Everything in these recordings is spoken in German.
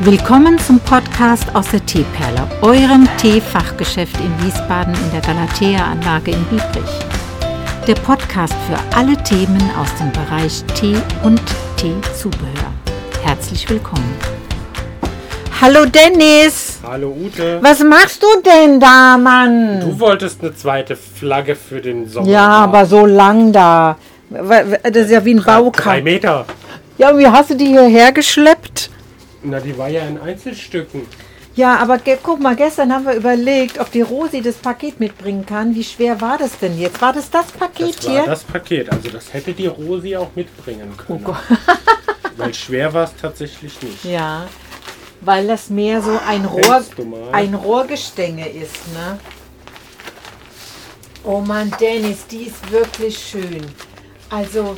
Willkommen zum Podcast aus der Teeperle, eurem Teefachgeschäft in Wiesbaden in der Galatea-Anlage in Biebrich. Der Podcast für alle Themen aus dem Bereich Tee und Teezubehör. Herzlich willkommen. Hallo Dennis! Hallo Ute. Was machst du denn da, Mann? Du wolltest eine zweite Flagge für den Sommer. ja, aber so lang da. Das ist ja wie ein Drei Baukasten. Meter. Ja, und wie hast du die hierher geschleppt? Na, die war ja in Einzelstücken. Ja, aber guck mal, gestern haben wir überlegt, ob die Rosi das Paket mitbringen kann. Wie schwer war das denn jetzt? War das das Paket Das war hier? das Paket. Also das hätte die Rosi auch mitbringen können. Oh. Weil schwer war es tatsächlich nicht. Ja, weil das mehr so ein Rohr, ein Rohrgestänge ist, ne? Oh Mann, Dennis, die ist wirklich schön. Also,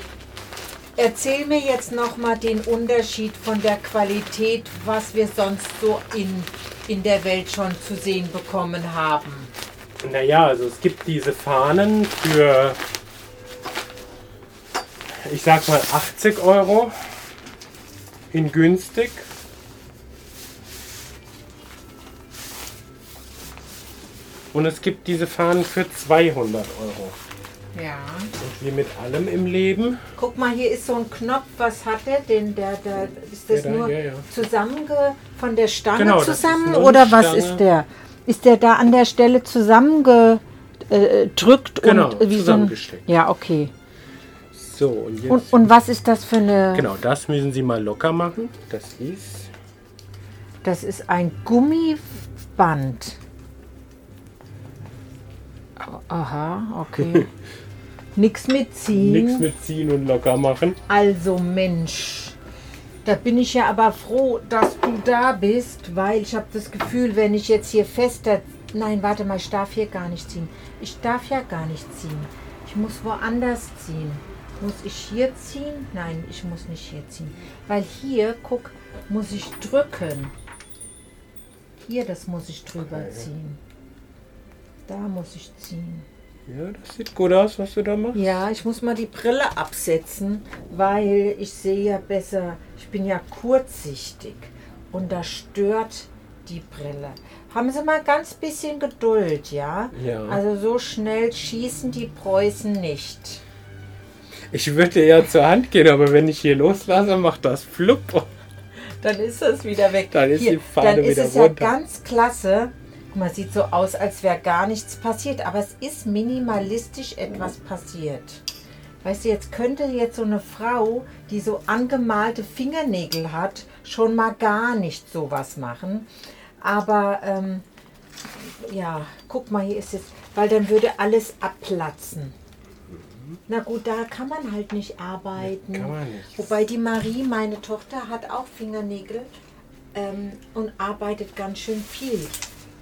erzähl mir jetzt noch mal den Unterschied von der Qualität, was wir sonst so in, in der Welt schon zu sehen bekommen haben. Naja, also es gibt diese Fahnen für, ich sag mal 80 Euro in günstig. Und es gibt diese Fahnen für 200 Euro. Ja. Und wie mit allem im Leben, Guck mal, hier ist so ein Knopf. Was hat der denn? Der, der, ist das Ja, nur ja, ja. zusammenge von der Stange Genau, zusammen oder was Stange. ist der? Ist der da an der Stelle zusammengedrückt Genau, und wie so ein, zusammengesteckt. Ja, okay. so und jetzt, Und, und was ist das für eine? genau, das müssen Sie mal locker machen. Das ist, Das ist ein Gummiband. Aha, okay. Nix mit ziehen. nichts mit ziehen und locker machen. Also Mensch, da bin ich ja aber froh, dass du da bist, weil ich habe das Gefühl, wenn ich jetzt hier fester... Nein, warte mal, ich darf hier gar nicht ziehen. Ich darf ja gar nicht ziehen. Ich muss woanders ziehen. Muss ich hier ziehen? Nein, ich muss nicht hier ziehen. Weil hier, guck, muss ich drücken. Hier, das muss ich drüber ziehen. Da muss ich ziehen. Ja, das sieht gut aus, was du da machst. Ja, ich muss mal die Brille absetzen, weil ich sehe ja besser. Ich bin ja kurzsichtig und da stört die Brille. Haben Sie mal ganz bisschen Geduld, ja? Ja. Also so schnell schießen die Preußen nicht. Ich würde ja zur Hand gehen, aber wenn ich hier loslasse, macht das flupp. Dann ist es wieder weg. Dann ist die Fahne dann ist wieder es ja runter. ganz klasse. Guck mal, sieht so aus, als wäre gar nichts passiert, aber es ist minimalistisch etwas passiert. Weißt du, jetzt könnte jetzt so eine Frau, die so angemalte Fingernägel hat, schon mal gar nicht sowas machen. Aber ähm, ja, guck mal, hier ist es, weil dann würde alles abplatzen. Na gut, da kann man halt nicht arbeiten. Kann man nicht. Wobei die Marie, meine Tochter, hat auch Fingernägel ähm, und arbeitet ganz schön viel.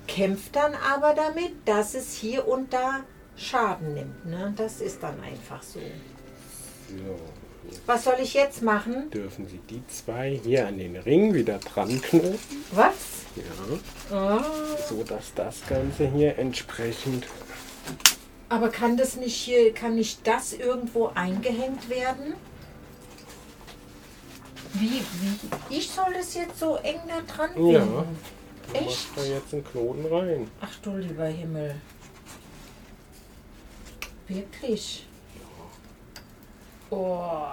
Kämpft dann aber damit, dass es hier und da Schaden nimmt. Ne? Das ist dann einfach so. So, Was soll ich jetzt machen? dürfen Sie die zwei hier an den Ring wieder dran knoten. Was? Ja, Ah, so dass das Ganze hier entsprechend. aber kann das nicht hier, kann nicht das irgendwo eingehängt werden? Wie, wie? Ich soll das jetzt so eng da dran binden? Ja. Echt? machst da jetzt einen Knoten rein. Ach du lieber Himmel. Wirklich? Oh.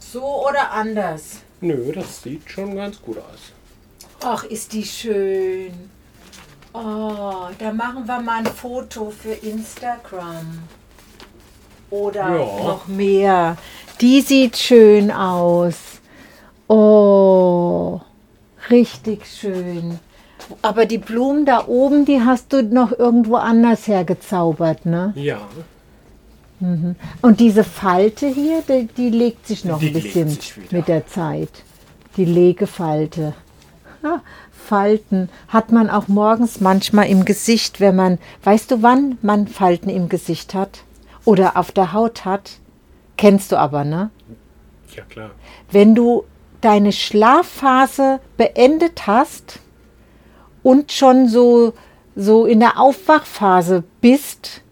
So oder anders? Nö, das sieht schon ganz gut aus. Ach, ist die schön. Oh, da machen wir mal ein Foto für Instagram. Oder Ja. noch mehr. Die sieht schön aus. Oh, richtig schön. Aber die Blumen da oben, die hast du noch irgendwo anders hergezaubert, ne? Ja, Und diese Falte hier, die, die legt sich noch Die ein bisschen mit der Zeit. Die Legefalte. Falten hat man auch morgens manchmal im Gesicht, wenn man, weißt du, wann man Falten im Gesicht hat oder auf der Haut hat? Kennst du aber, ne? ja klar. Wenn du deine Schlafphase beendet hast und schon so, so in der Aufwachphase bist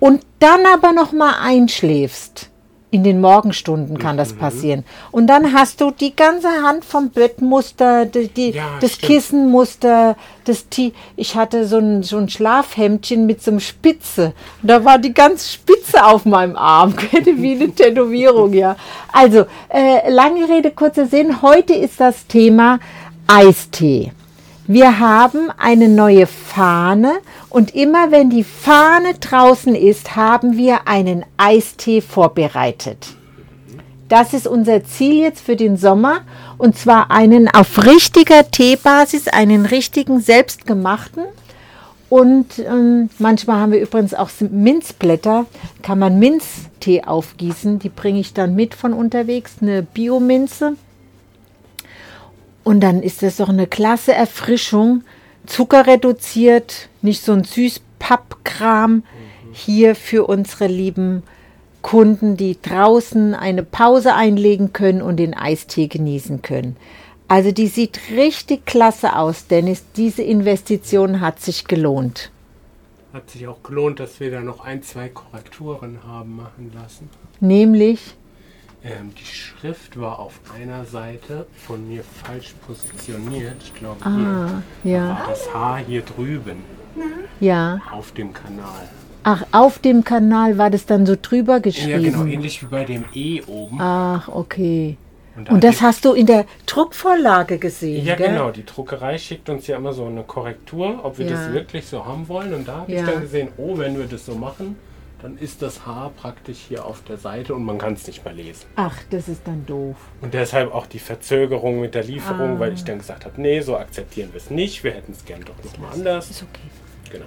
und dann aber noch mal einschläfst. In den Morgenstunden kann das passieren. Und dann hast du die ganze Hand vom Bettmuster, die, die, Ja, das stimmt. Kissenmuster, das T ich hatte so ein, so ein Schlafhemdchen mit so einem Spitze. Da war die ganze Spitze auf meinem Arm. Wie eine Tätowierung, ja. Also, äh, lange Rede, kurzer Sinn. Heute ist das Thema Eistee. Wir haben eine neue Fahne und immer wenn die Fahne draußen ist, haben wir einen Eistee vorbereitet. Das ist unser Ziel jetzt für den Sommer und zwar einen auf richtiger Teebasis, einen richtigen selbstgemachten. Und ähm, manchmal haben wir übrigens auch Minzblätter, kann man Minztee aufgießen, die bringe ich dann mit von unterwegs, eine Biominze. Und dann ist das doch eine klasse Erfrischung. Zucker reduziert, nicht so ein süß Pappkram hier für unsere lieben Kunden, die draußen eine Pause einlegen können und den Eistee genießen können. Also die sieht richtig klasse aus, Dennis. Diese Investition hat sich gelohnt. Hat sich auch gelohnt, dass wir da noch ein, zwei Korrekturen haben machen lassen. Nämlich, Ähm, die Schrift war auf einer Seite von mir falsch positioniert. Ich glaube, ah, hier ja, war das Haar hier drüben ja. auf dem Kanal. Ach, auf dem Kanal war das dann so drüber Ja, geschrieben. genau, ähnlich wie bei dem E oben. Ach, okay. da Und das hast du in der Druckvorlage gesehen, Ja, gell? genau. Die Druckerei schickt uns ja immer so eine Korrektur, ob wir Ja. das wirklich so haben wollen. Und da habe Ja. ich dann gesehen, oh, wenn wir das so machen, dann ist das Haar praktisch hier auf der Seite und man kann es nicht mehr lesen. Ach, das ist dann doof. Und deshalb auch die Verzögerung mit der Lieferung, Ah. weil ich dann gesagt habe, nee, so akzeptieren wir es nicht. Wir hätten es gern doch nochmal anders. Ist okay. Genau.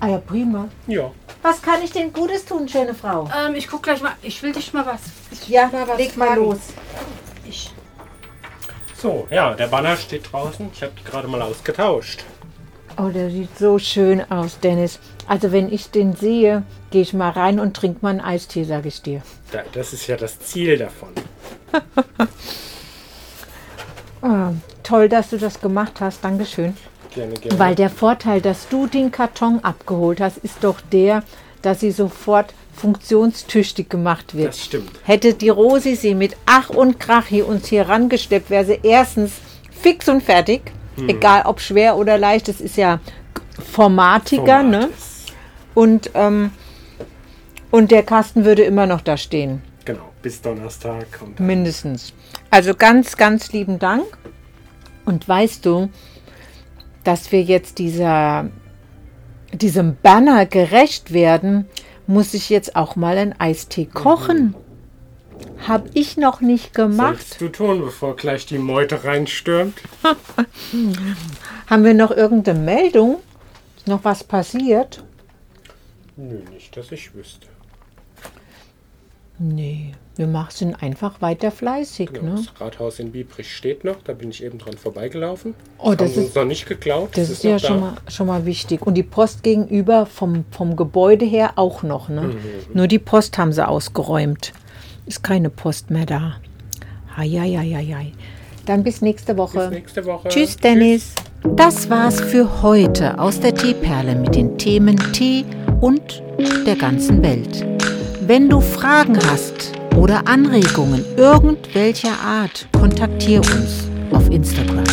Ah ja, prima. Ja. Was kann ich denn Gutes tun, schöne Frau? Ähm, ich guck gleich mal. Ich will dich mal was. Ich Ja, mal was leg mal fragen. los. Ich, So, ja, der Banner steht draußen. Ich habe die gerade mal ausgetauscht. Oh, der sieht so schön aus, Dennis. Also wenn ich den sehe, gehe ich mal rein und trinke mal einen Eistee, sage ich dir. Da, das ist ja das Ziel davon. Ah, toll, dass du das gemacht hast. Dankeschön. Gerne, gerne. Weil der Vorteil, dass du den Karton abgeholt hast, ist doch der, dass sie sofort funktionstüchtig gemacht wird. das stimmt. Hätte die Rosi sie mit Ach und Krach hier uns hier rangesteppt, wäre sie erstens fix und fertig. Egal ob schwer oder leicht, es ist ja formatiger, Format ne? Und, ähm, und der Kasten würde immer noch da stehen. Genau, bis Donnerstag. Mindestens. Also ganz, ganz lieben Dank. Und weißt du, dass wir jetzt dieser, diesem Banner gerecht werden, muss ich jetzt auch mal einen Eistee kochen. Hab ich noch nicht gemacht. sollst du tun, bevor gleich die Meute reinstürmt. Haben wir noch irgendeine Meldung? Ist noch was passiert? Nö, nicht, dass ich wüsste. Nee, wir machen einfach weiter fleißig. Genau, Ne? Das Rathaus in Biebrich steht noch, da bin ich eben dran vorbeigelaufen. Oh, das haben sie ist- uns noch nicht geklaut. Das ist noch ja da. schon mal, schon mal wichtig. Und die Post gegenüber vom, vom Gebäude her auch noch. Ne? Nur die Post haben sie ausgeräumt. Ist keine Post mehr da. Eieieiei. Dann bis nächste Woche. Bis nächste Woche. Tschüss, Dennis. Das war's für heute aus der Teeperle mit den Themen Tee und der ganzen Welt. Wenn du Fragen hast oder Anregungen irgendwelcher Art, kontaktiere uns auf Instagram.